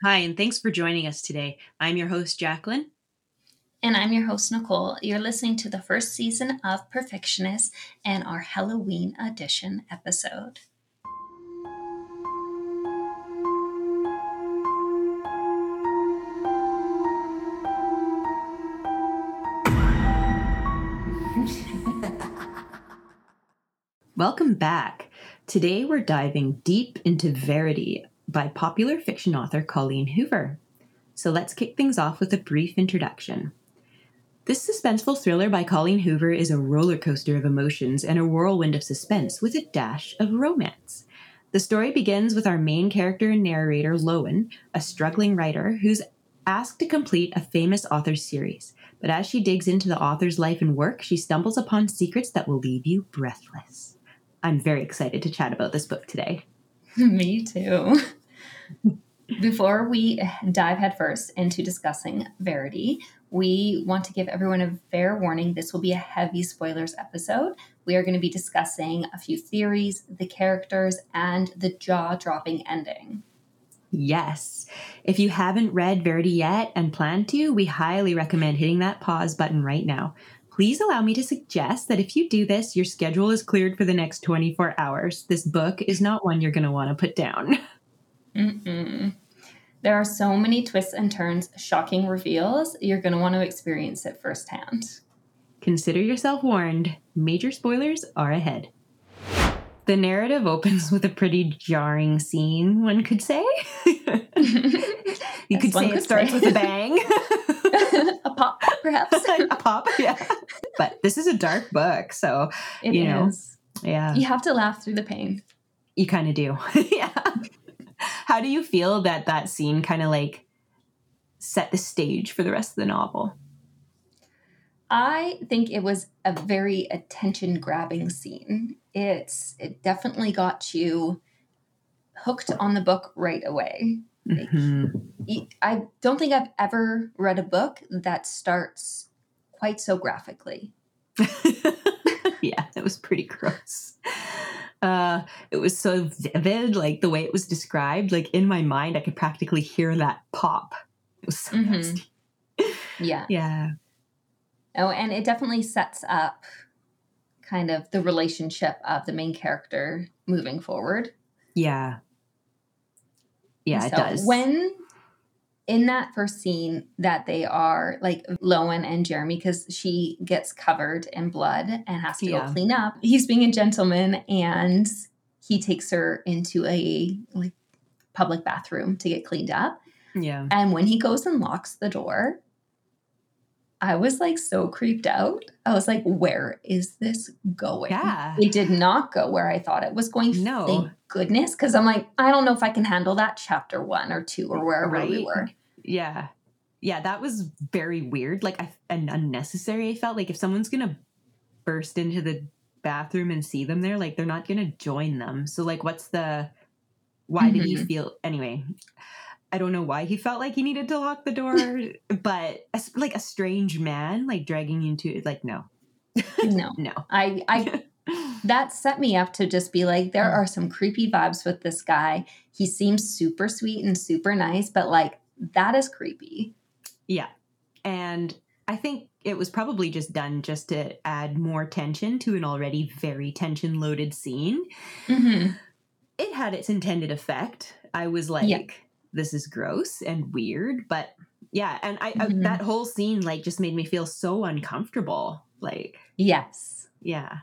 Hi, and thanks for joining us today. I'm your host, Jacqueline. And I'm your host, Nicole. You're listening to the first season of Perfectionist and our Halloween edition episode. Welcome back. Today we're diving deep into Verity by popular fiction author Colleen Hoover. So let's kick things off with a brief introduction. This suspenseful thriller by Colleen Hoover is a roller coaster of emotions and a whirlwind of suspense with a dash of romance. The story begins with our main character and narrator, Lowen, a struggling writer who's asked to complete a famous author's series. But as she digs into the author's life and work, she stumbles upon secrets that will leave you breathless. I'm very excited to chat about this book today. Me too. Before we dive headfirst into discussing Verity, we want to give everyone a fair warning. This will be a heavy spoilers episode. We are going to be discussing a few theories, the characters, and the jaw dropping ending. Yes. If you haven't read Verity yet and plan to, we highly recommend hitting that pause button right now. Please allow me to suggest that if you do this, your schedule is cleared for the next 24 hours. This book is not one you're going to want to put down. Mm-mm. There are so many twists and turns, shocking reveals. You're going to want to experience it firsthand. Consider yourself warned. Major spoilers are ahead. The narrative opens with a pretty jarring scene, one could say. you could say could it starts say. with a bang. a pop, perhaps. a pop, yeah. But this is a dark book, so it you know, yeah. You have to laugh through the pain. You kind of do, yeah. How do you feel that that scene kind of like set the stage for the rest of the novel? I think it was a very attention grabbing scene. It's it definitely got you hooked on the book right away. Mm-hmm. I don't think I've ever read a book that starts quite so graphically. yeah, it was pretty gross. Uh, it was so vivid, like the way it was described. Like in my mind, I could practically hear that pop. It was so mm-hmm. nasty. Yeah. Yeah. Oh, and it definitely sets up kind of the relationship of the main character moving forward. Yeah. Yeah, so it does. When in that first scene that they are like Lowen and Jeremy, because she gets covered in blood and has to yeah. go clean up. He's being a gentleman and he takes her into a like public bathroom to get cleaned up. Yeah. And when he goes and locks the door, I was like so creeped out. I was like, where is this going? Yeah. It did not go where I thought it was going. No. Thank goodness. Cause I'm like, I don't know if I can handle that chapter one or two or wherever right? we were. Yeah. Yeah. That was very weird. Like, I, and unnecessary. I felt like if someone's going to burst into the bathroom and see them there, like, they're not going to join them. So, like, what's the, why mm-hmm. did he mm-hmm. feel, anyway. I don't know why he felt like he needed to lock the door, but as, like a strange man, like dragging you into it like no, no, no. I, I, that set me up to just be like, there are some creepy vibes with this guy. He seems super sweet and super nice, but like that is creepy. Yeah, and I think it was probably just done just to add more tension to an already very tension loaded scene. Mm-hmm. It had its intended effect. I was like. Yeah this is gross and weird but yeah and i, mm-hmm. I that whole scene like just made me feel so uncomfortable like yes yeah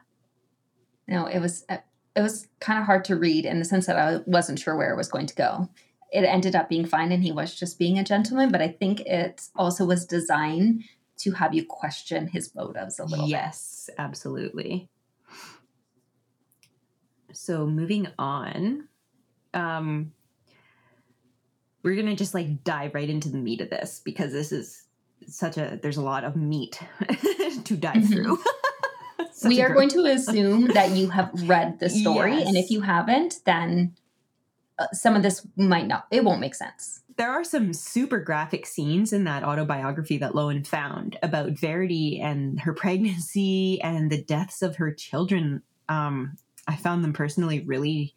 no it was it was kind of hard to read in the sense that i wasn't sure where it was going to go it ended up being fine and he was just being a gentleman but i think it also was designed to have you question his motives a little yes bit. absolutely so moving on um we're gonna just like dive right into the meat of this because this is such a there's a lot of meat to dive mm-hmm. through. we are going to assume that you have read the story, yes. and if you haven't, then uh, some of this might not. It won't make sense. There are some super graphic scenes in that autobiography that Lowen found about Verity and her pregnancy and the deaths of her children. Um, I found them personally really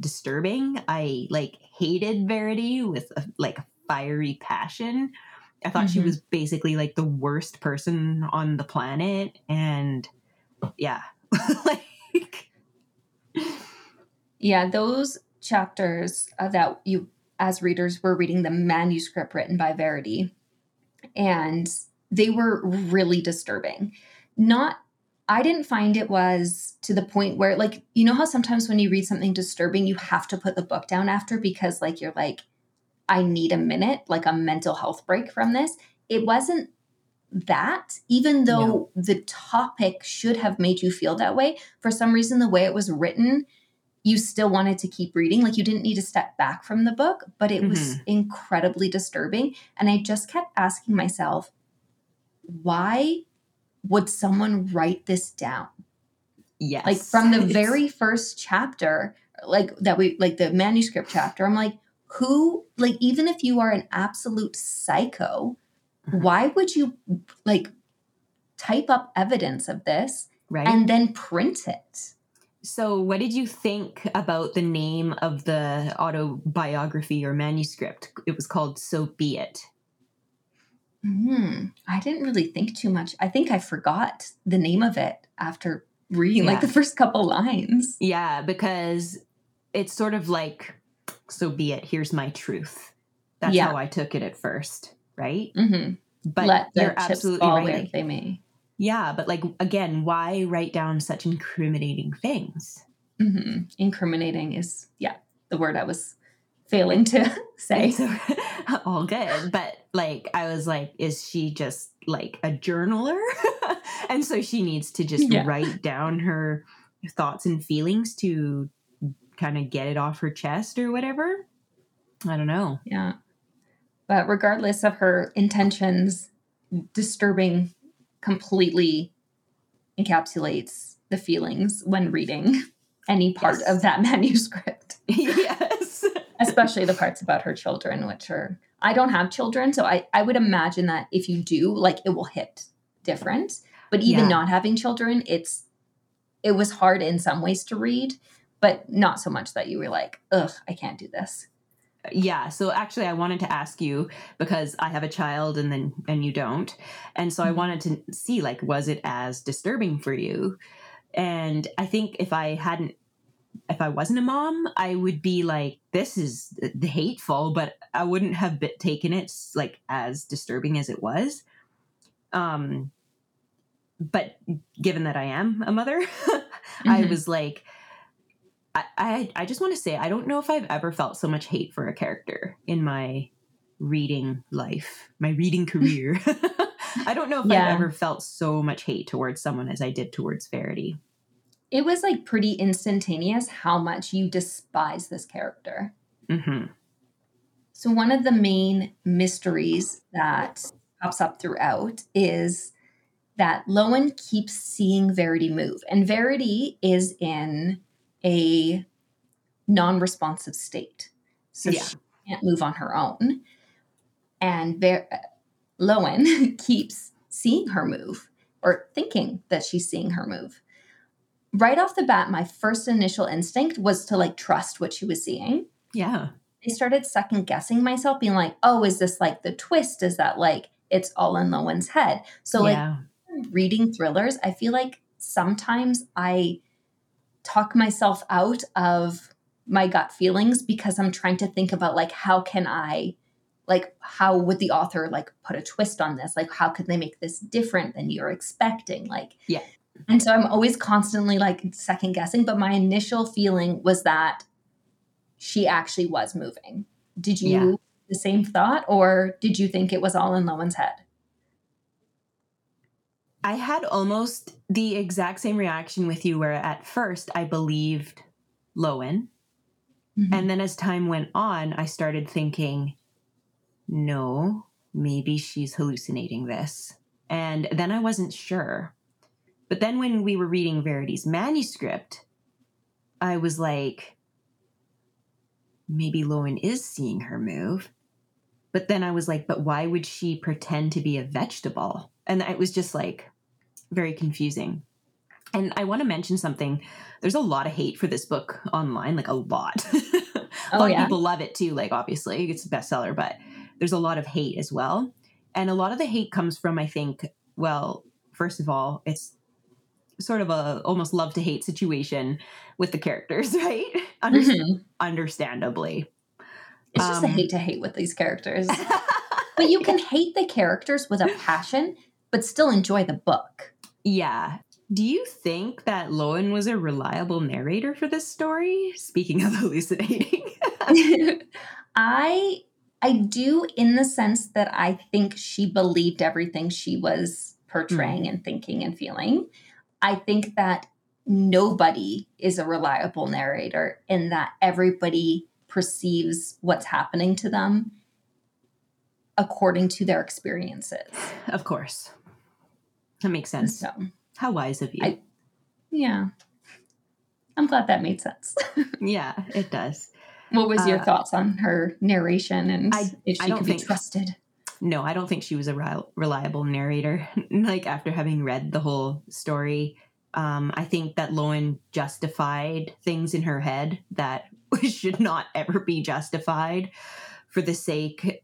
disturbing. I like hated Verity with a, like a fiery passion. I thought she Mhm. was basically like the worst person on the planet. And yeah, like, Yeah, those chapters uh, that you, as readers, were reading the manuscript written by Verity, and they were really disturbing. Not, I didn't find it was to the point where, like, you know how sometimes when you read something disturbing, you have to put the book down after because, like, you're like, I need a minute, like a mental health break from this. It wasn't that, even though No. the topic should have made you feel that way. For some reason, the way it was written, you still wanted to keep reading. Like you didn't need to step back from the book, but it was incredibly disturbing. And I just kept asking myself, why would someone write this down? yes. Like from the very first chapter, like that we like the manuscript chapter, I'm like, who, like, even if you are an absolute psycho, Mhm. why would you like type up evidence of this right. and then print it? So, what did you think about the name of the autobiography or manuscript? It was called So Be It. Hmm. I didn't really think too much. I think I forgot the name of it after reading like the first couple lines. Yeah, because it's sort of like, So be it, here's my truth. That's Yeah. how I took it at first, right? hmm But Let you're absolutely right. they may. Yeah, but like, again, why write down such incriminating things? hmm Incriminating is yeah the word I was failing to say. So, all good. But like, I was like, is she just like a journaler? and so she needs to just Yeah. write down her thoughts and feelings to kind of get it off her chest or whatever. I don't know. Yeah. But regardless of her intentions, disturbing completely encapsulates the feelings when reading any part Yes. of that manuscript, yes. especially the parts about her children, which are, I don't have children. So I, I would imagine that if you do, like it will hit different. But even Yeah. not having children, it's, it was hard in some ways to read, but not so much that you were like, ugh, I can't do this. Yeah. So actually, I wanted to ask you because I have a child and then and you don't, and so I Mhm. wanted to see like was it as disturbing for you? And I think if I hadn't, if I wasn't a mom, I would be like, this is hateful, but I wouldn't have been, taken it like as disturbing as it was. Um, but given that I am a mother, I Mhm. was like, I, I I just want to say I don't know if I've ever felt so much hate for a character in my reading life, my reading career. I don't know if Yeah. I've ever felt so much hate towards someone as I did towards Verity. it was like pretty instantaneous how much you despise this character. hmm So, one of the main mysteries that pops up throughout is that Lowen keeps seeing Verity move, and Verity is in a non responsive state. So, Yeah. she can't move on her own. And Ver- Lowen keeps seeing her move or thinking that she's seeing her move. Right off the bat, my first initial instinct was to like trust what she was seeing. Yeah. I started second guessing myself, being like, oh, is this like the twist? Is that like it's all in Lowen's head? So, like, reading thrillers, I feel like sometimes I talk myself out of my gut feelings because I'm trying to think about like how can I like how would the author like put a twist on this? Like how could they make this different than you're expecting? Like Yeah. And so I'm always constantly like second guessing, but my initial feeling was that she actually was moving. Did you Yeah. the same thought or did you think it was all in Lowen's head? I had almost the exact same reaction with you where at first I believed Lowen. Mm-hmm. And then as time went on, I started thinking, no, maybe she's hallucinating this. And then I wasn't sure. But then when we were reading Verity's manuscript, I was like, maybe Lowen is seeing her move. But then I was like, but why would she pretend to be a vegetable? And it was just like very confusing. And I want to mention something. There's a lot of hate for this book online, like a lot. a Oh, lot yeah. of people love it too. Like obviously, it's a bestseller, but there's a lot of hate as well. And a lot of the hate comes from, I think, well, first of all, it's sort of a almost love to hate situation with the characters, right? Mhm. Understandably. It's just a Um, hate to hate with these characters. but you can hate the characters with a passion, but still enjoy the book. Yeah. Do you think that Lowen was a reliable narrator for this story? Speaking of hallucinating. I I do in the sense that I think she believed everything she was portraying mm. and thinking and feeling. I think that nobody is a reliable narrator in that everybody perceives what's happening to them according to their experiences. of course. That makes sense. So, How wise of you. I- yeah. I'm glad that made sense. yeah, it does. what was your Uh, thoughts on her narration and I- if she I don't could be trusted? No, I don't think she was a rel- reliable narrator. like after having read the whole story, um, I think that Lowen justified things in her head that should not ever be justified for the sake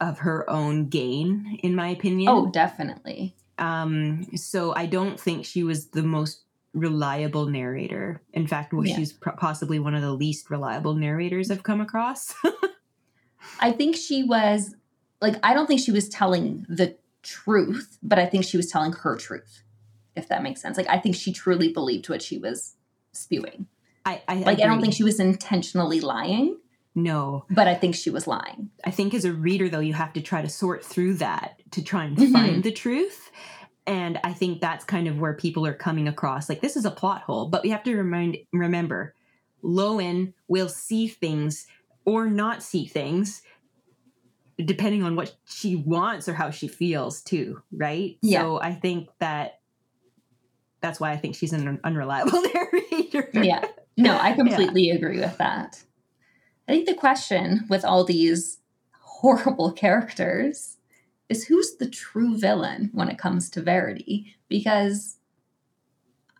of her own gain, in my opinion. Oh, definitely. Um, so I don't think she was the most reliable narrator. In fact, well, Yeah. she's pro- possibly one of the least reliable narrators I've come across. I think she was like I don't think she was telling the truth, but I think she was telling her truth. If that makes sense. Like I think she truly believed what she was spewing. I, I Like I don't think she was intentionally lying, no. but I think she was lying. I think as a reader, though, you have to try to sort through that to try and Mhm. find the truth. And I think that's kind of where people are coming across. Like this is a plot hole, but we have to remind remember, Lowen will see things or not see things depending on what she wants or how she feels too, right? Yeah. So I think that that's why I think she's an unreliable narrator. Yeah. No, I completely agree with that. I think the question with all these horrible characters is who's the true villain when it comes to Verity? Because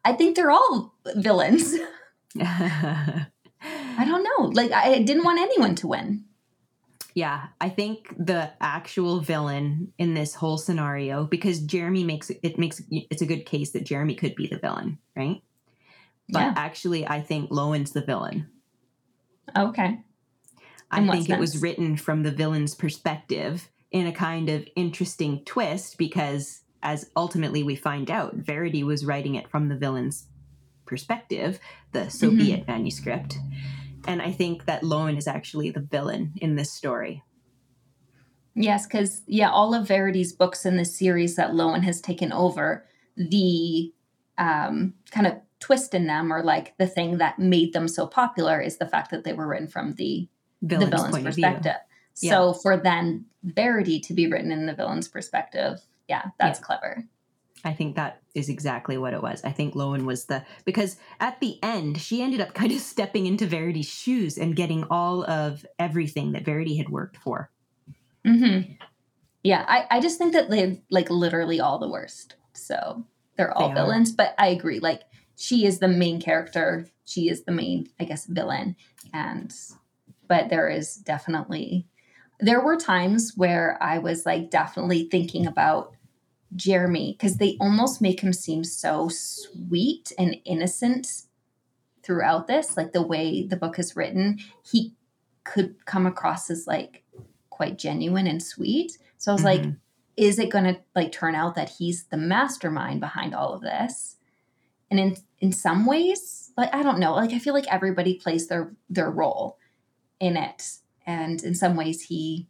I think they're all villains. I don't know. Like I didn't want anyone to win. Yeah, I think the actual villain in this whole scenario, because Jeremy makes it makes it's a good case that Jeremy could be the villain, right? But Yeah. actually, I think Lowen's the villain. Okay. I think it was written from the villain's perspective in a kind of interesting twist because, as ultimately we find out, Verity was writing it from the villain's perspective, the So Be Mhm. It manuscript. And I think that Lowen is actually the villain in this story. Yes, because yeah, all of Verity's books in the series that Lowen has taken over, the um, kind of twist in them, or like the thing that made them so popular, is the fact that they were written from the Villain's the villain's point of view. perspective. So for then Verity to be written in the villain's perspective, yeah, that's clever. I think that is exactly what it was. I think Lowen was the because at the end she ended up kind of stepping into Verity's shoes and getting all of everything that Verity had worked for. Mm-hmm. Yeah, I, I just think that they're like literally all the worst. So they're all They villains, but I agree. Like she is the main character. She is the main, I guess, villain. And but there is definitely there were times where I was like definitely thinking about Jeremy because they almost make him seem so sweet and innocent throughout this. Like the way the book is written, he could come across as like quite genuine and sweet. So I was like, Mhm. is it going to like turn out that he's the mastermind behind all of this? And in in some ways, like I don't know, like I feel like everybody plays their their role in it, and in some ways he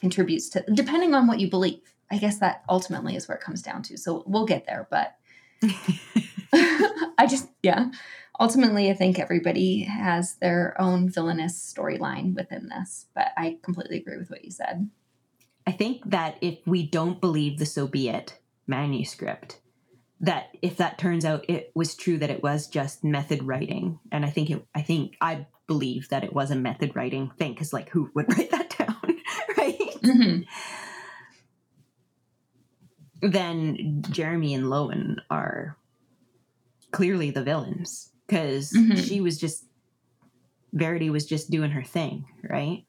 contributes to depending on what you believe. I guess that ultimately is where it comes down to. So we'll get there, but I just yeah. Ultimately, I think everybody has their own villainous storyline within this, but I completely agree with what you said. I think that if we don't believe the So Be It manuscript, that if that turns out it was true that it was just method writing, and I think it, I think I believe that it was a method writing thing because like who would write that down, right? hmm then Jeremy and Lowen are clearly the villains because Mhm. she was just Verity was just doing her thing, right?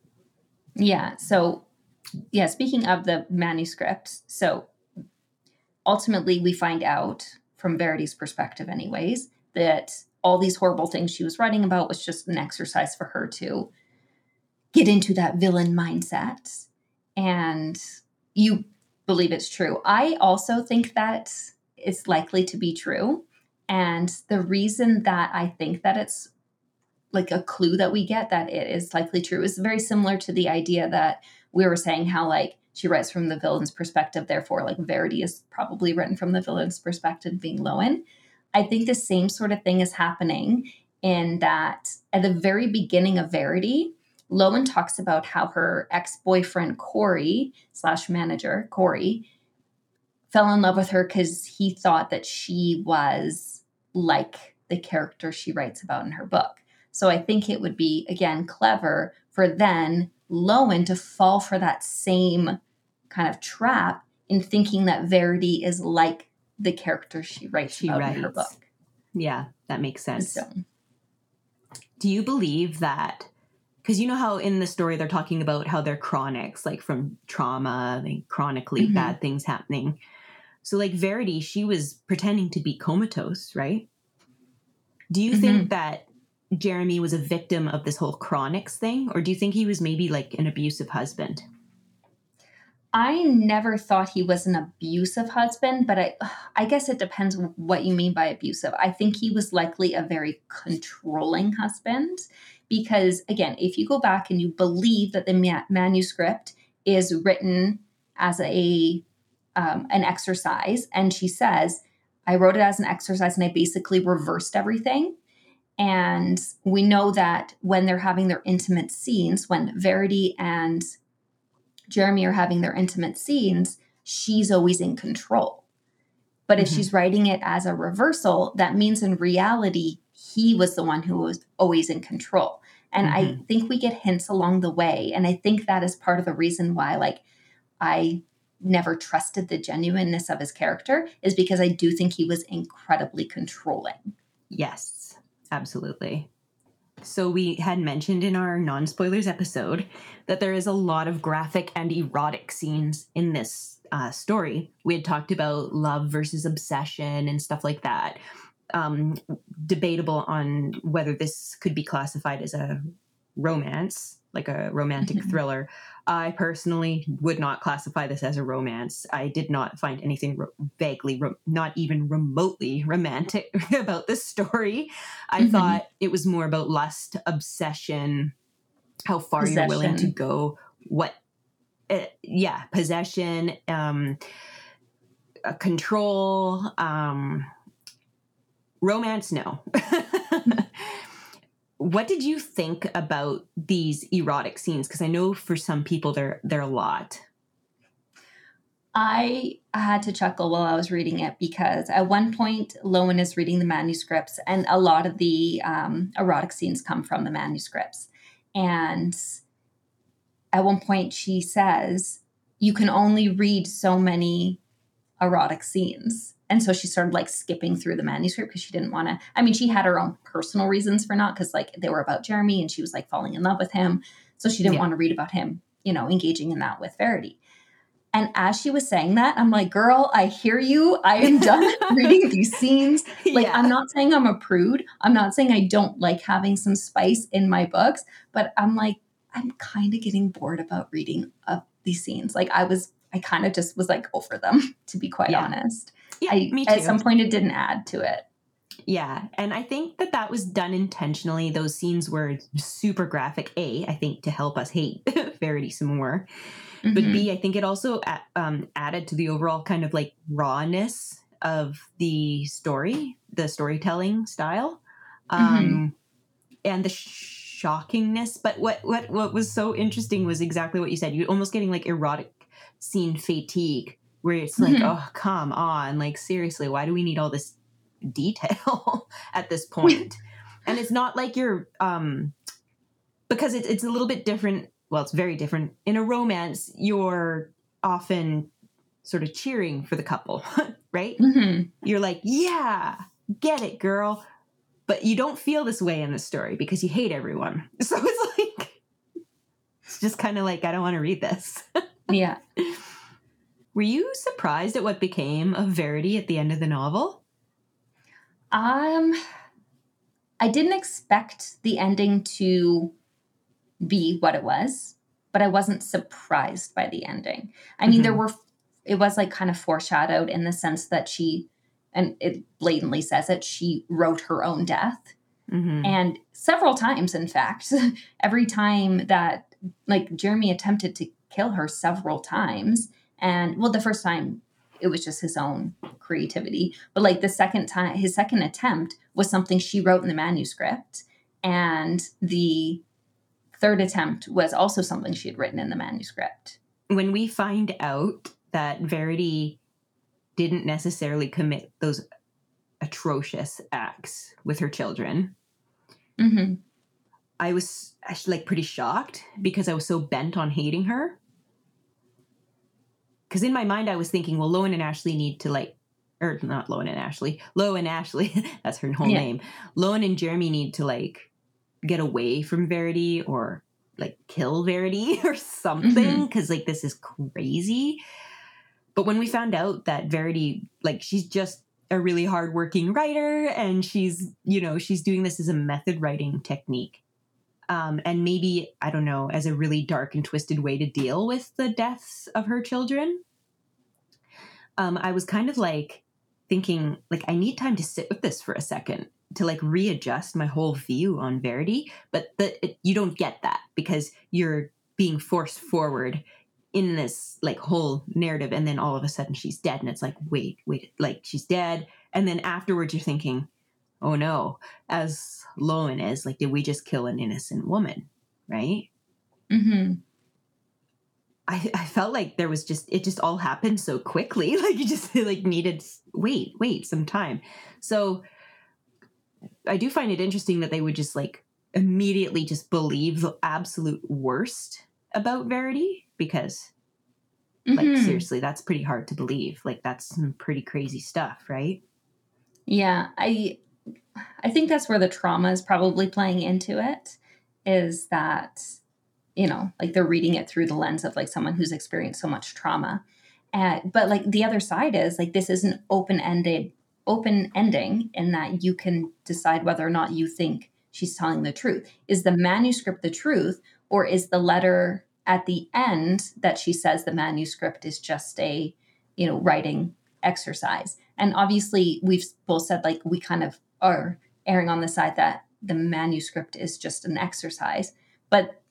Yeah. So, yeah, speaking of the manuscript, so ultimately we find out from Verity's perspective, anyways, that all these horrible things she was writing about was just an exercise for her to get into that villain mindset. And you believe it's true. I also think that it's likely to be true. And the reason that I think that it's like a clue that we get that it is likely true is very similar to the idea that we were saying how like she writes from the villain's perspective, therefore like Verity is probably written from the villain's perspective, being Lowen. I think the same sort of thing is happening in that at the very beginning of Verity, Lowen talks about how her ex-boyfriend Corey slash manager Corey fell in love with her because he thought that she was like the character she writes about in her book. So I think it would be again clever for then Lowen to fall for that same kind of trap in thinking that Verity is like the character she writes She about in her book. Yeah, that makes sense. So Do you believe that? Because you know how in the story they're talking about how they're chronics, like from trauma, like chronically Mhm. bad things happening. So, like Verity, she was pretending to be comatose, right? Do you think that Jeremy was a victim of this whole chronics thing, or do you think he was maybe like an abusive husband? I never thought he was an abusive husband, but I I guess it depends what you mean by abusive. I think he was likely a very controlling husband because again, if you go back and you believe that the ma- manuscript is written as a um, an exercise, and she says, "I wrote it as an exercise, and I basically reversed everything." And we know that when they're having their intimate scenes, when Verity and Jeremy are having their intimate scenes, she's always in control. But if Mhm. she's writing it as a reversal, that means in reality, he was the one who was always in control. And I think we get hints along the way. And I think that is part of the reason why, like, I never trusted the genuineness of his character, is because I do think he was incredibly controlling. Yes, absolutely. So, we had mentioned in our non spoilers episode that there is a lot of graphic and erotic scenes in this uh, story. We had talked about love versus obsession and stuff like that. Um, debatable on whether this could be classified as a romance, like a romantic Mhm. thriller. I personally would not classify this as a romance. I did not find anything ro- vaguely, ro- not even remotely romantic about this story. I Mhm. thought it was more about lust, obsession, how far you're willing to go, what, uh, yeah, possession, um, uh, control, um, romance. No. what did you think about these erotic scenes? Because I know for some people they're they're a lot. I had to chuckle while I was reading it because at one point, Lowen is reading the manuscripts, and a lot of the um, erotic scenes come from the manuscripts. And at one point, she says, You can only read so many erotic scenes. And so she started like skipping through the manuscript because she didn't want to. I mean, she had her own personal reasons for not, because like they were about Jeremy and she was like falling in love with him. So she didn't Yeah. want to read about him, you know, engaging in that with Verity. And as she was saying that, I'm like, girl, I hear you. I am done reading these scenes. Like, Yeah. I'm not saying I'm a prude. I'm not saying I don't like having some spice in my books, but I'm like, I'm kind of getting bored about reading of these scenes. Like, I was, I kind of just was like over them, to be quite Yeah. honest. Yeah, I, me too. At some point, it didn't add to it. Yeah, and I think that that was done intentionally. Those scenes were super graphic. A, I think to help us hate Verity some more, but Mhm. B, I think it also um, added to the overall kind of like rawness of the story, the storytelling style, um, and the shockingness. But what what what was so interesting was exactly what you said. You're almost getting like erotic scene fatigue, where it's like, Mhm. oh come on, like seriously, why do we need all this detail at this point? and it's not like you're um because it, it's a little bit different well it's very different in a romance you're often sort of cheering for the couple right Mhm. you're like yeah get it, girl. But you don't feel this way in the story because you hate everyone. So it's like, it's just kind of like, I don't want to read this. Yeah. Were you surprised at what became of Verity at the end of the novel? Um, I didn't expect the ending to be what it was, but I wasn't surprised by the ending. I mean, there Mhm. were, it was like kind of foreshadowed in the sense that she, and it blatantly says it, she wrote her own death. Mm-hmm. And several times, in fact, every time that, like, Jeremy attempted to kill her several times. And, well, the first time it was just his own creativity. But, like, the second time, his second attempt was something she wrote in the manuscript. And the third attempt was also something she had written in the manuscript. when we find out that Verity didn't necessarily commit those atrocious acts with her children, Mm-hmm. I was actually like pretty shocked because I was so bent on hating her. Because in my mind, I was thinking, well, Lowen and Ashleigh need to like, or not Lowen and Ashleigh, Lo and Ashleigh, that's her whole Yeah. name. Lowen and Jeremy need to like get away from Verity or like kill Verity or something mm-hmm. because like this is crazy. But when we found out that Verity, like, she's just a really hardworking writer and she's, you know, she's doing this as a method writing technique. Um, and maybe, I don't know, as a really dark and twisted way to deal with the deaths of her children. Um, I was kind of like thinking, like, I need time to sit with this for a second to like readjust my whole view on Verity. But the, it, you don't get that because you're being forced forward in this like whole narrative and then all of a sudden she's dead and it's like wait wait like she's dead and then afterwards you're thinking oh no as Lowen is like did we just kill an innocent woman right? Mm-hmm. I, I felt like there was just it just all happened so quickly. Like you just like needed wait wait some time. So i do find it interesting that they would just like immediately just believe the absolute worst about verity because like Mhm. seriously that's pretty hard to believe. Like that's some pretty crazy stuff right? Yeah, I I think that's where the trauma is probably playing into it is that you know, like they're reading it through the lens of like someone who's experienced so much trauma. But like the other side is like this is an open-ended open ending in that you can decide whether or not you think she's telling the truth. Is the manuscript the truth or is the letter at the end that she says the manuscript is just a, you know, writing exercise? And obviously, we've both said like we kind of are erring on the side that the manuscript is just an exercise. But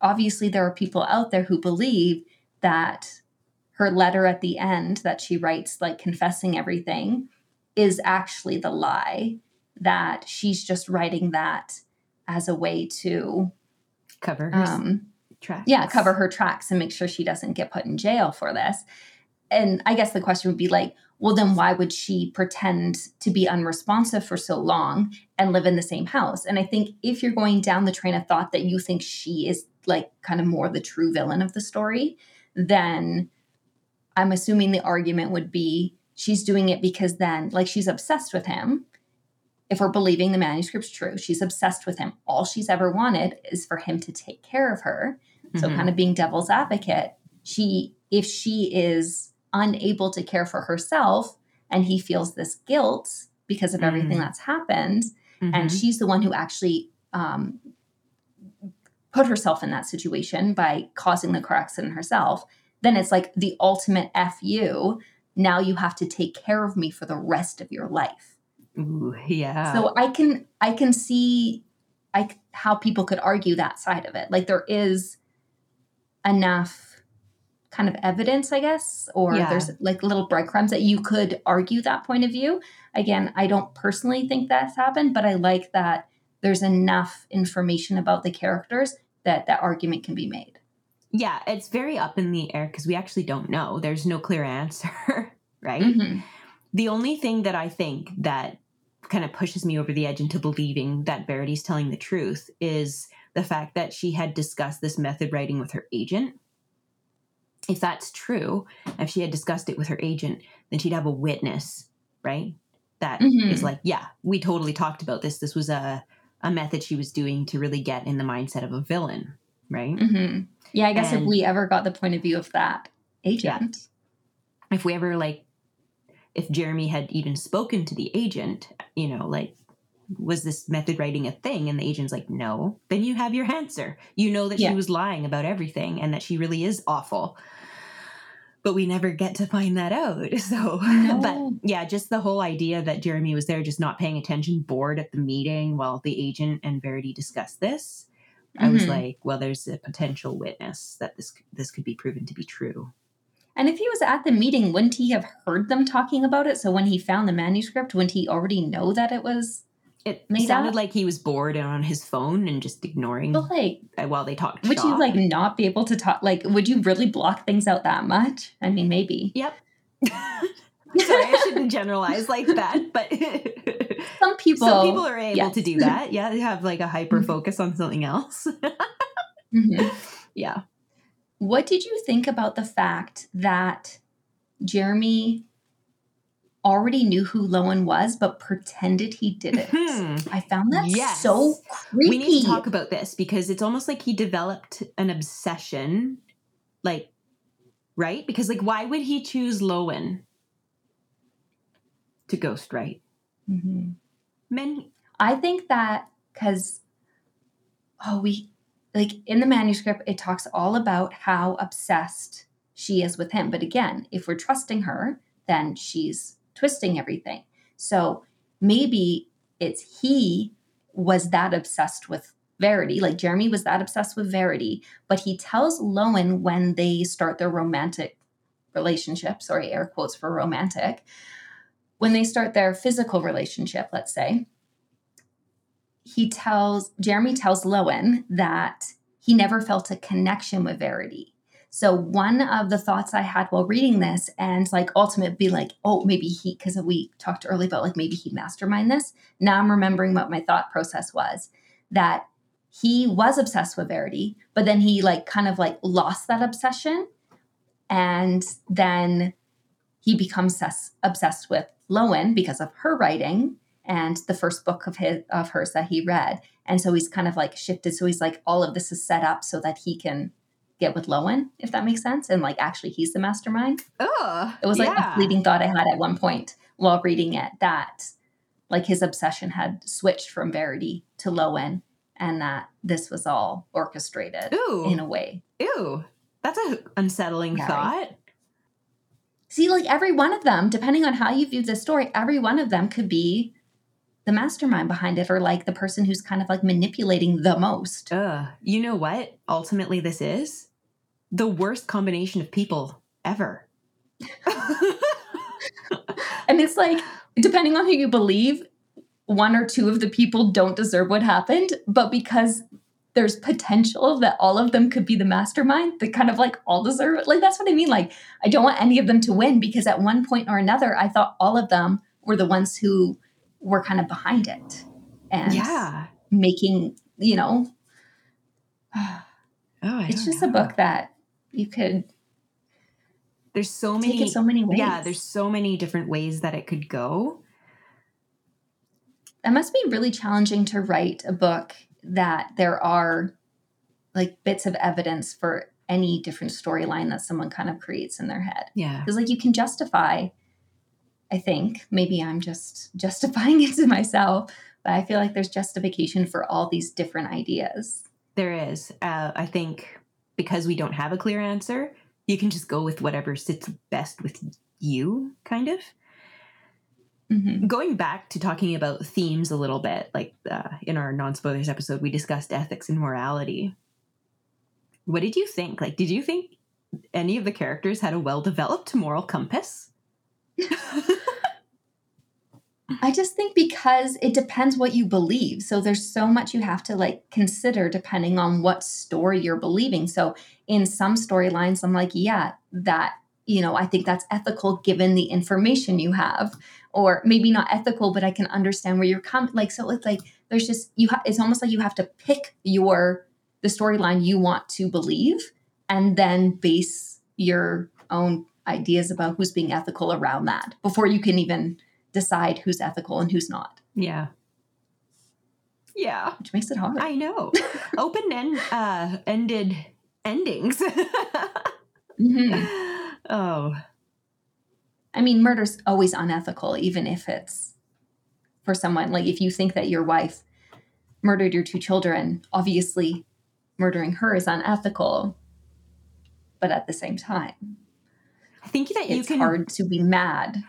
obviously, there are people out there who believe that her letter at the end that she writes, like confessing everything, is actually the lie, that she's just writing that as a way to, cover her um, tracks yeah, cover her tracks and make sure she doesn't get put in jail for this. And I guess the question would be like, well, then why would she pretend to be unresponsive for so long and live in the same house? And I think if you're going down the train of thought that you think she is like kind of more the true villain of the story, then I'm assuming the argument would be she's doing it because then, like, she's obsessed with him. If we're believing the manuscript's true, she's obsessed with him. All she's ever wanted is for him to take care of her. So, Mhm. kind of being devil's advocate, she, if she is unable to care for herself and he feels this guilt because of everything Mm. that's happened, and Mhm. she's the one who actually um, put herself in that situation by causing the car accident herself, then it's like the ultimate fu. Now you have to take care of me for the rest of your life. Ooh, yeah So I can I can see I c- how people could argue that side of it. Like there is enough kind of evidence, I guess, or Yeah. there's like little breadcrumbs that you could argue that point of view. Again, I don't personally think that's happened, but I like that there's enough information about the characters that that argument can be made. yeah it's very up in the air because we actually don't know there's no clear answer right Mhm. The only thing that I think that kind of pushes me over the edge into believing that Verity's telling the truth is the fact that she had discussed this method writing with her agent. If that's true, if she had discussed it with her agent, then she'd have a witness, right? that is Mhm. like, yeah, we totally talked about this. This was a a method she was doing to really get in the mindset of a villain, right? hmm Yeah, I guess if we ever got the point of view of that agent. If we ever like if Jeremy had even spoken to the agent, you know, like was this method writing a thing and the agent's like no then you have your answer you know that Yeah. she was lying about everything and that she really is awful but we never get to find that out so No. but yeah just the whole idea that jeremy was there just not paying attention bored at the meeting while the agent and verity discussed this i was Mhm. like well there's a potential witness that this this could be proven to be true And if he was at the meeting, wouldn't he have heard them talking about it? So when he found the manuscript, wouldn't he already know that it was? It Made sounded up? like he was bored and on his phone and just ignoring But like, uh, while they talked would you like not be able to talk? Like, would you really block things out that much? I mean, maybe. Yep. Sorry, I shouldn't generalize like that, but Some people. some people are able yes. to do that. Yeah, they have like a hyper focus on something else. Mhm. yeah. What did you think about the fact that Jeremy already knew who Lowen was, but pretended he didn't? Hmm. I found that Yes. so creepy. We need to talk about this because it's almost like he developed an obsession, like, right? Because like, why would he choose Lowen to ghostwrite? Mhm. Men, I think that because, oh, we like in the manuscript, it talks all about how obsessed she is with him. But again, if we're trusting her, then she's twisting everything. So maybe it's he was that obsessed with Verity, like Jeremy was that obsessed with Verity, but he tells Lowen when they start their romantic relationship, sorry, air quotes for romantic, when they start their physical relationship, let's say, he tells Jeremy tells Lowen that he never felt a connection with Verity. So one of the thoughts I had while reading this, and like ultimately be like, oh, maybe he because we talked earlier about like maybe he mastermind this. Now I'm remembering what my thought process was that he was obsessed with Verity, but then he like kind of like lost that obsession, and then he becomes obsessed, obsessed with Lowen because of her writing and the first book of his of hers that he read. And so he's kind of like shifted. So he's like, all of this is set up so that he can get with Lowen, if that makes sense. And like actually he's the mastermind. oh, It was like yeah. a fleeting thought I had at one point while reading it that like his obsession had switched from Verity to Lowen and that this was all orchestrated Ooh, in a way. ew, that's a unsettling thought. See, like every one of them, depending on how you view the story, every one of them could be the mastermind behind it or like the person who's kind of like manipulating the most. Ugh. You know what? Ultimately, this is the worst combination of people ever. And it's like, depending on who you believe, one or two of the people don't deserve what happened, but because there's potential that all of them could be the mastermind, they kind of like all deserve it. Like, that's what I mean. Like, I don't want any of them to win because at one point or another, I thought all of them were the ones who were kind of behind it and yeah. making, you know, Oh, I it's just a book that you could There's so many. so many ways. Yeah, there's so many different ways that it could go. it must be really challenging to write a book that there are like bits of evidence for any different storyline that someone kind of creates in their head Yeah. because like you can justify i think maybe i'm just justifying it to myself but i feel like there's justification for all these different ideas There is. Uh, I think because we don't have a clear answer, you can just go with whatever sits best with you, kind of. Mhm. Going back to talking about themes a little bit, like uh, in our non spoilers episode, we discussed ethics and morality. What did you think? Like, did you think any of the characters had a well developed moral compass? I just think because it depends what you believe. So there's so much you have to like consider depending on what story you're believing. So in some storylines, I'm like, yeah, that, you know, I think that's ethical given the information you have. Or maybe not ethical, but I can understand where you're coming. Like, so it's like there's just you ha- it's almost like you have to pick your the storyline you want to believe and then base your own ideas about who's being ethical around that before you can even decide who's ethical and who's not, Yeah. Yeah. which makes it hard. I know. Open end uh ended endings. Mhm. oh. I mean, murder's always unethical, even if it's for someone. Like, if you think that your wife murdered your two children, obviously murdering her is unethical. But at the same time, I think that you it's can hard to be mad.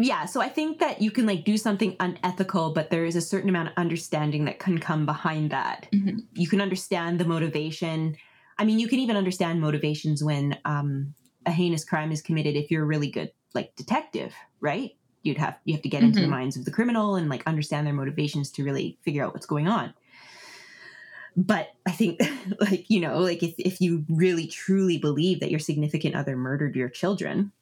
Yeah so i think that you can like do something unethical but there is a certain amount of understanding that can come behind that Mhm. you can understand the motivation i mean you can even understand motivations when um, a heinous crime is committed if you're a really good like detective right you'd have you have to get into the Mhm. minds of the criminal and like understand their motivations to really figure out what's going on but i think like you know like if, if you really truly believe that your significant other murdered your children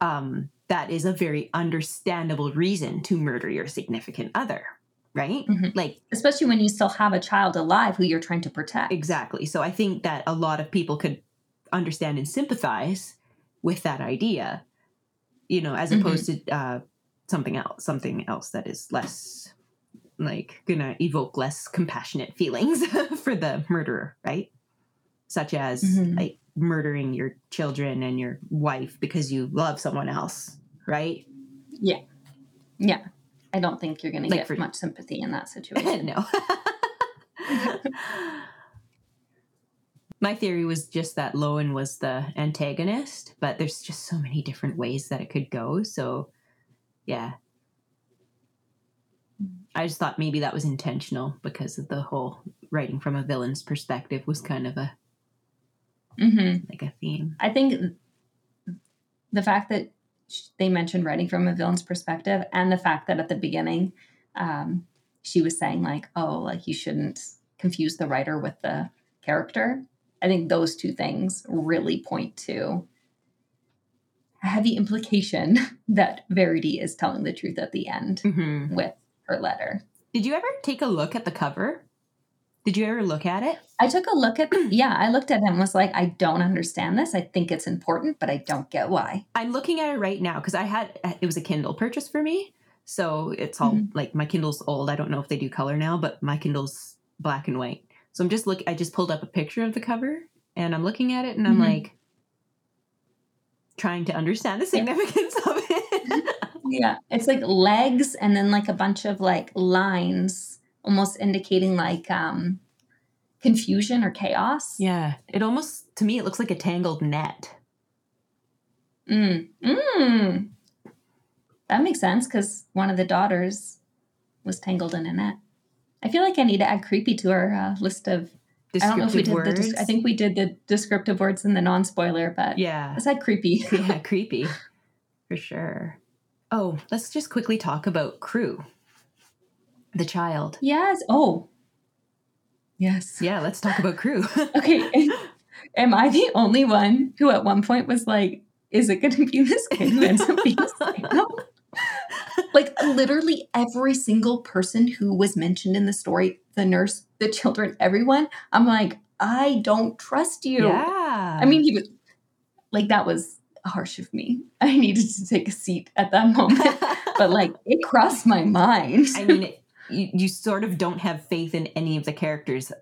um that is a very understandable reason to murder your significant other right Mhm. like Especially when you still have a child alive who you're trying to protect. exactly so i think that a lot of people could understand and sympathize with that idea you know as Mhm. opposed to uh something else something else that is less like gonna evoke less compassionate feelings for the murderer right such as Mhm. like murdering your children and your wife because you love someone else right Yeah. Yeah. I don't think you're going to get for- much sympathy in that situation. no. My theory was just that Lowen was the antagonist, but there's just so many different ways that it could go. So, yeah. I just thought maybe that was intentional because of the whole writing from a villain's perspective was kind of a hmm like a theme. I think the fact that they mentioned writing from a villain's perspective and the fact that at the beginning um, she was saying like oh like you shouldn't confuse the writer with the character. I think those two things really point to a heavy implication that verity is telling the truth at the end hmm with her letter. Did you ever take a look at the cover? Did you ever look at it? i took a look at yeah i looked at it and was like i don't understand this i think it's important but i don't get why I'm looking at it right now because I had it was a Kindle purchase for me, so it's all like my Kindle's old. I don't know if they do color now, but my Kindle's black and white. So I'm just look. I just pulled up a picture of the cover and I'm looking at it and I'm Mhm. like trying to understand the significance of it. Yeah, it's like legs and then like a bunch of like lines almost indicating like um confusion or chaos. yeah, it almost to me it looks like a tangled net. Mm. Mm. That makes sense because one of the daughters was tangled in a net. I feel like I need to add creepy to our uh, list of. I don't know if we Descriptive did the. words. Des- I think we did the descriptive words in the non-spoiler, but yeah. let's add creepy. yeah, creepy for sure. Oh, let's just quickly talk about Crew, the child. yes. Oh. Yes. Yeah, let's talk about Crew. Okay. Am I the only one who at one point was like, is it going to be this kid who ends up being psycho? like, literally every single person who was mentioned in the story the nurse, the children, everyone I'm like, I don't trust you. yeah. I mean, he was like, that was harsh of me. I needed to take a seat at that moment. but like, it crossed my mind. I mean, it, you, you sort of don't have faith in any of the characters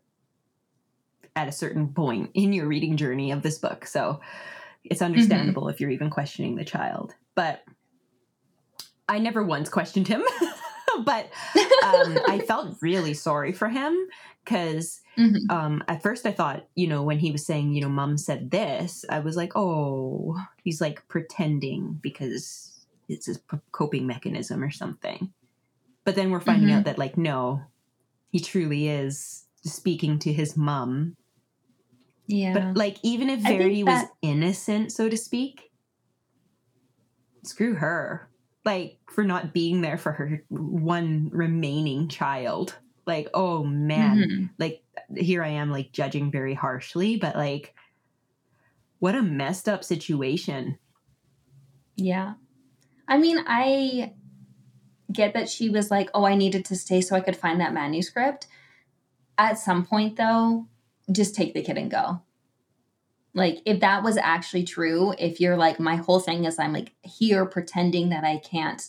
at a certain point in your reading journey of this book. So it's understandable if you're even questioning the child. But I never once questioned him. but um, I felt really sorry for him because Mhm. um, at first I thought, you know, when he was saying, you know, mom said this, I was like, oh, he's like pretending because it's his coping mechanism or something. But then we're finding Mhm. out that, like, no, he truly is speaking to his mom. Yeah. But, like, even if Verity was innocent, so to speak, screw her. Like, for not being there for her one remaining child. Like, oh man Mhm. like here I am like judging very harshly, but like what a messed up situation. Yeah. I mean, I get that she was like, oh, I needed to stay so I could find that manuscript. At some point, though, just take the kid and go. Like, if that was actually true, if you're like, my whole thing is I'm like here pretending that I can't,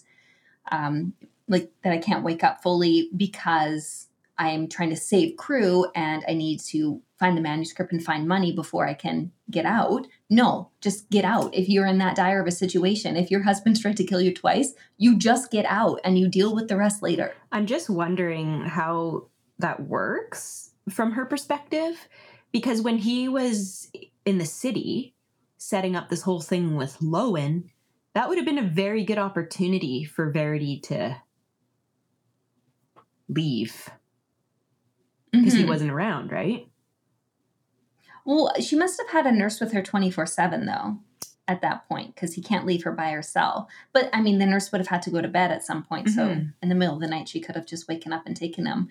um, like, that I can't wake up fully because I'm trying to save crew and I need to find the manuscript and find money before I can get out. No, just get out. If you're in that dire of a situation, if your husband's tried to kill you twice, you just get out and you deal with the rest later. I'm just wondering how that works from her perspective because when he was in the city setting up this whole thing with Lowen, that would have been a very good opportunity for Verity to leave because he Mhm. wasn't around, right? Well, she must have had a nurse with her 24 7, though, at that point, because he can't leave her by herself. But I mean, the nurse would have had to go to bed at some point. So Mhm. in the middle of the night, she could have just waken up and taken him.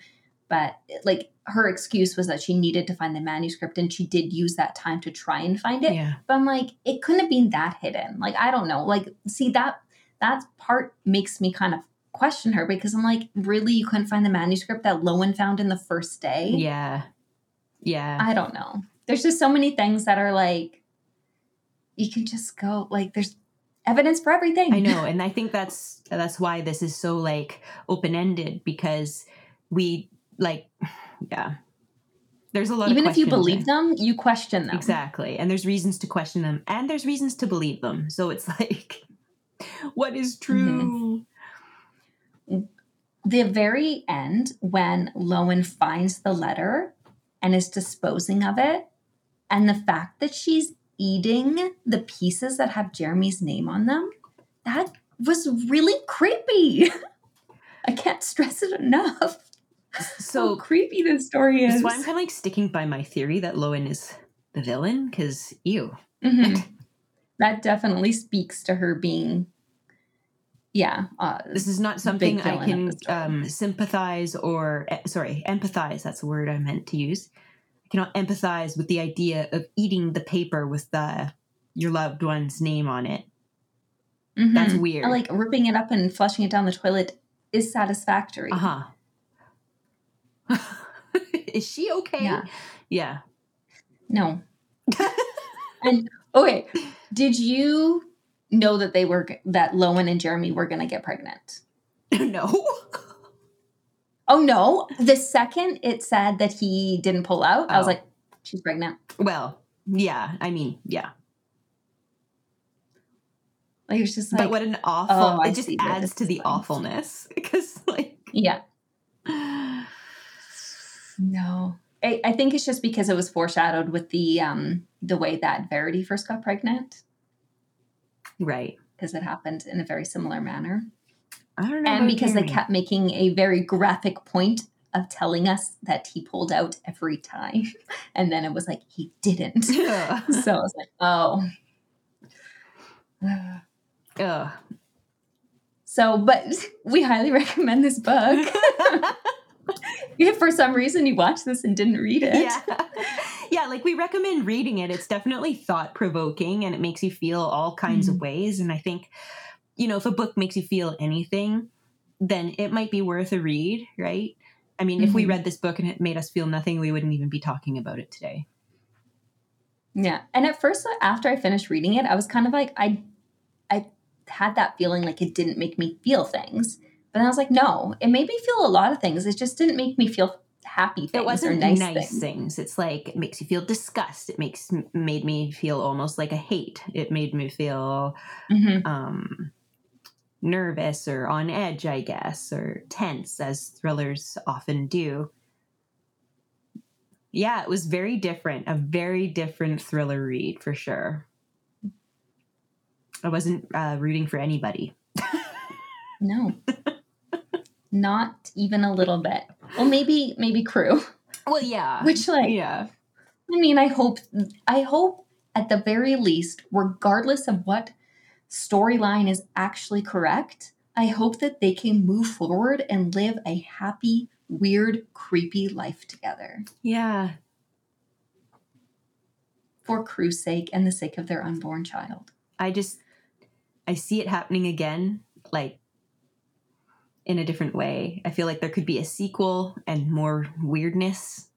But like her excuse was that she needed to find the manuscript and she did use that time to try and find it. Yeah. But I'm like, it couldn't have been that hidden. Like, I don't know. Like, see, that that part makes me kind of question her because I'm like, really, you couldn't find the manuscript that Lowen found in the first day? Yeah. Yeah. I don't know. There's just so many things that are like, you can just go, like, there's evidence for everything. I know, and I think that's that's why this is so like open ended because we like, yeah. There's a lot. Even if you believe them, you question them. exactly, and there's reasons to question them, and there's reasons to believe them. So it's like, what is mm-hmm. true? The very end, when Lowen finds the letter and is disposing of it, and the fact that she's eating the pieces that have Jeremy's name on them, that was really creepy. I can't stress it enough. So creepy this story is. that's why I'm kind of like sticking by my theory that Lowen is the villain because ew. Mhm. that definitely speaks to her being, yeah. Uh, This is not something I can um, sympathize or eh, sorry empathize. That's the word I meant to use. I cannot empathize with the idea of eating the paper with the your loved one's name on it. That's mhm. weird. I like ripping it up and flushing it down the toilet is satisfactory. uh huh. is she okay? Yeah. Yeah. No. and okay, did you know that they were that Lowen and Jeremy were going to get pregnant? no. Oh no! The second it said that he didn't pull out, I was Oh. like, "She's pregnant." Well, yeah. I mean, yeah. Like it was just like, but what an awful! oh, it just adds to the going. awfulness because like. yeah, no. I, I think it's just because it was foreshadowed with the um the way that Verity first got pregnant, Right. because it happened in a very similar manner. I don't know. and because they kept making a very graphic point of telling us that he pulled out every time and then it was like he didn't so Ugh. i was like oh Ugh. so but we highly recommend this book if for some reason you watched this and didn't read it. Yeah. Yeah like we recommend reading it. It's definitely thought provoking and it makes you feel all kinds of ways. And i think you know if a book makes you feel anything then it might be worth a read right? I mean if we Mhm. read this book and it made us feel nothing we wouldn't even be talking about it today. Yeah. And at first after i finished reading it i was kind of like i i had that feeling like it didn't make me feel things but then i was like no it made me feel a lot of things. It just didn't make me feel happy things it wasn't or nice, nice, things. things. it's like it makes you feel disgust. It makes made me feel almost like a hate. It made me feel Mhm. um nervous or on edge i guess or tense as thrillers often do. Yeah it was very different. A very different thriller read for sure. I wasn't uh, rooting for anybody No. Not even a little bit. Well, maybe maybe crew. well yeah Which like yeah I mean, I hope I hope at the very least, regardless of what storyline is actually correct, I hope that they can move forward and live a happy, weird, creepy life together yeah for crew's sake and the sake of their unborn child. i just i see it happening again like in a different way i feel like there could be a sequel and more weirdness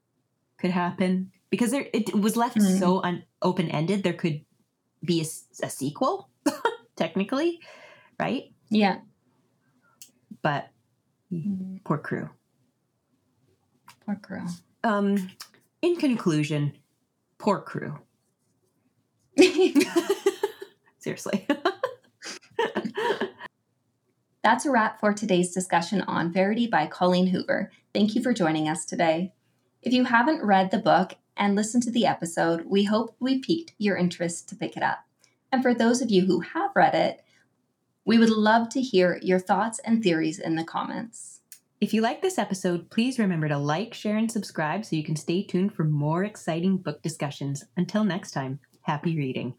could happen because there it was left Mm. so un, open ended. There could be a sequel, technically, right? Yeah. But Mm, poor crew. Poor crew. Um, in conclusion, poor crew. Seriously. That's a wrap for today's discussion on Verity by Colleen Hoover. Thank you for joining us today. If you haven't read the book and listened to the episode, we hope we piqued your interest to pick it up. And for those of you who have read it, we would love to hear your thoughts and theories in the comments. If you like this episode, please remember to like, share, and subscribe so you can stay tuned for more exciting book discussions. Until next time, happy reading.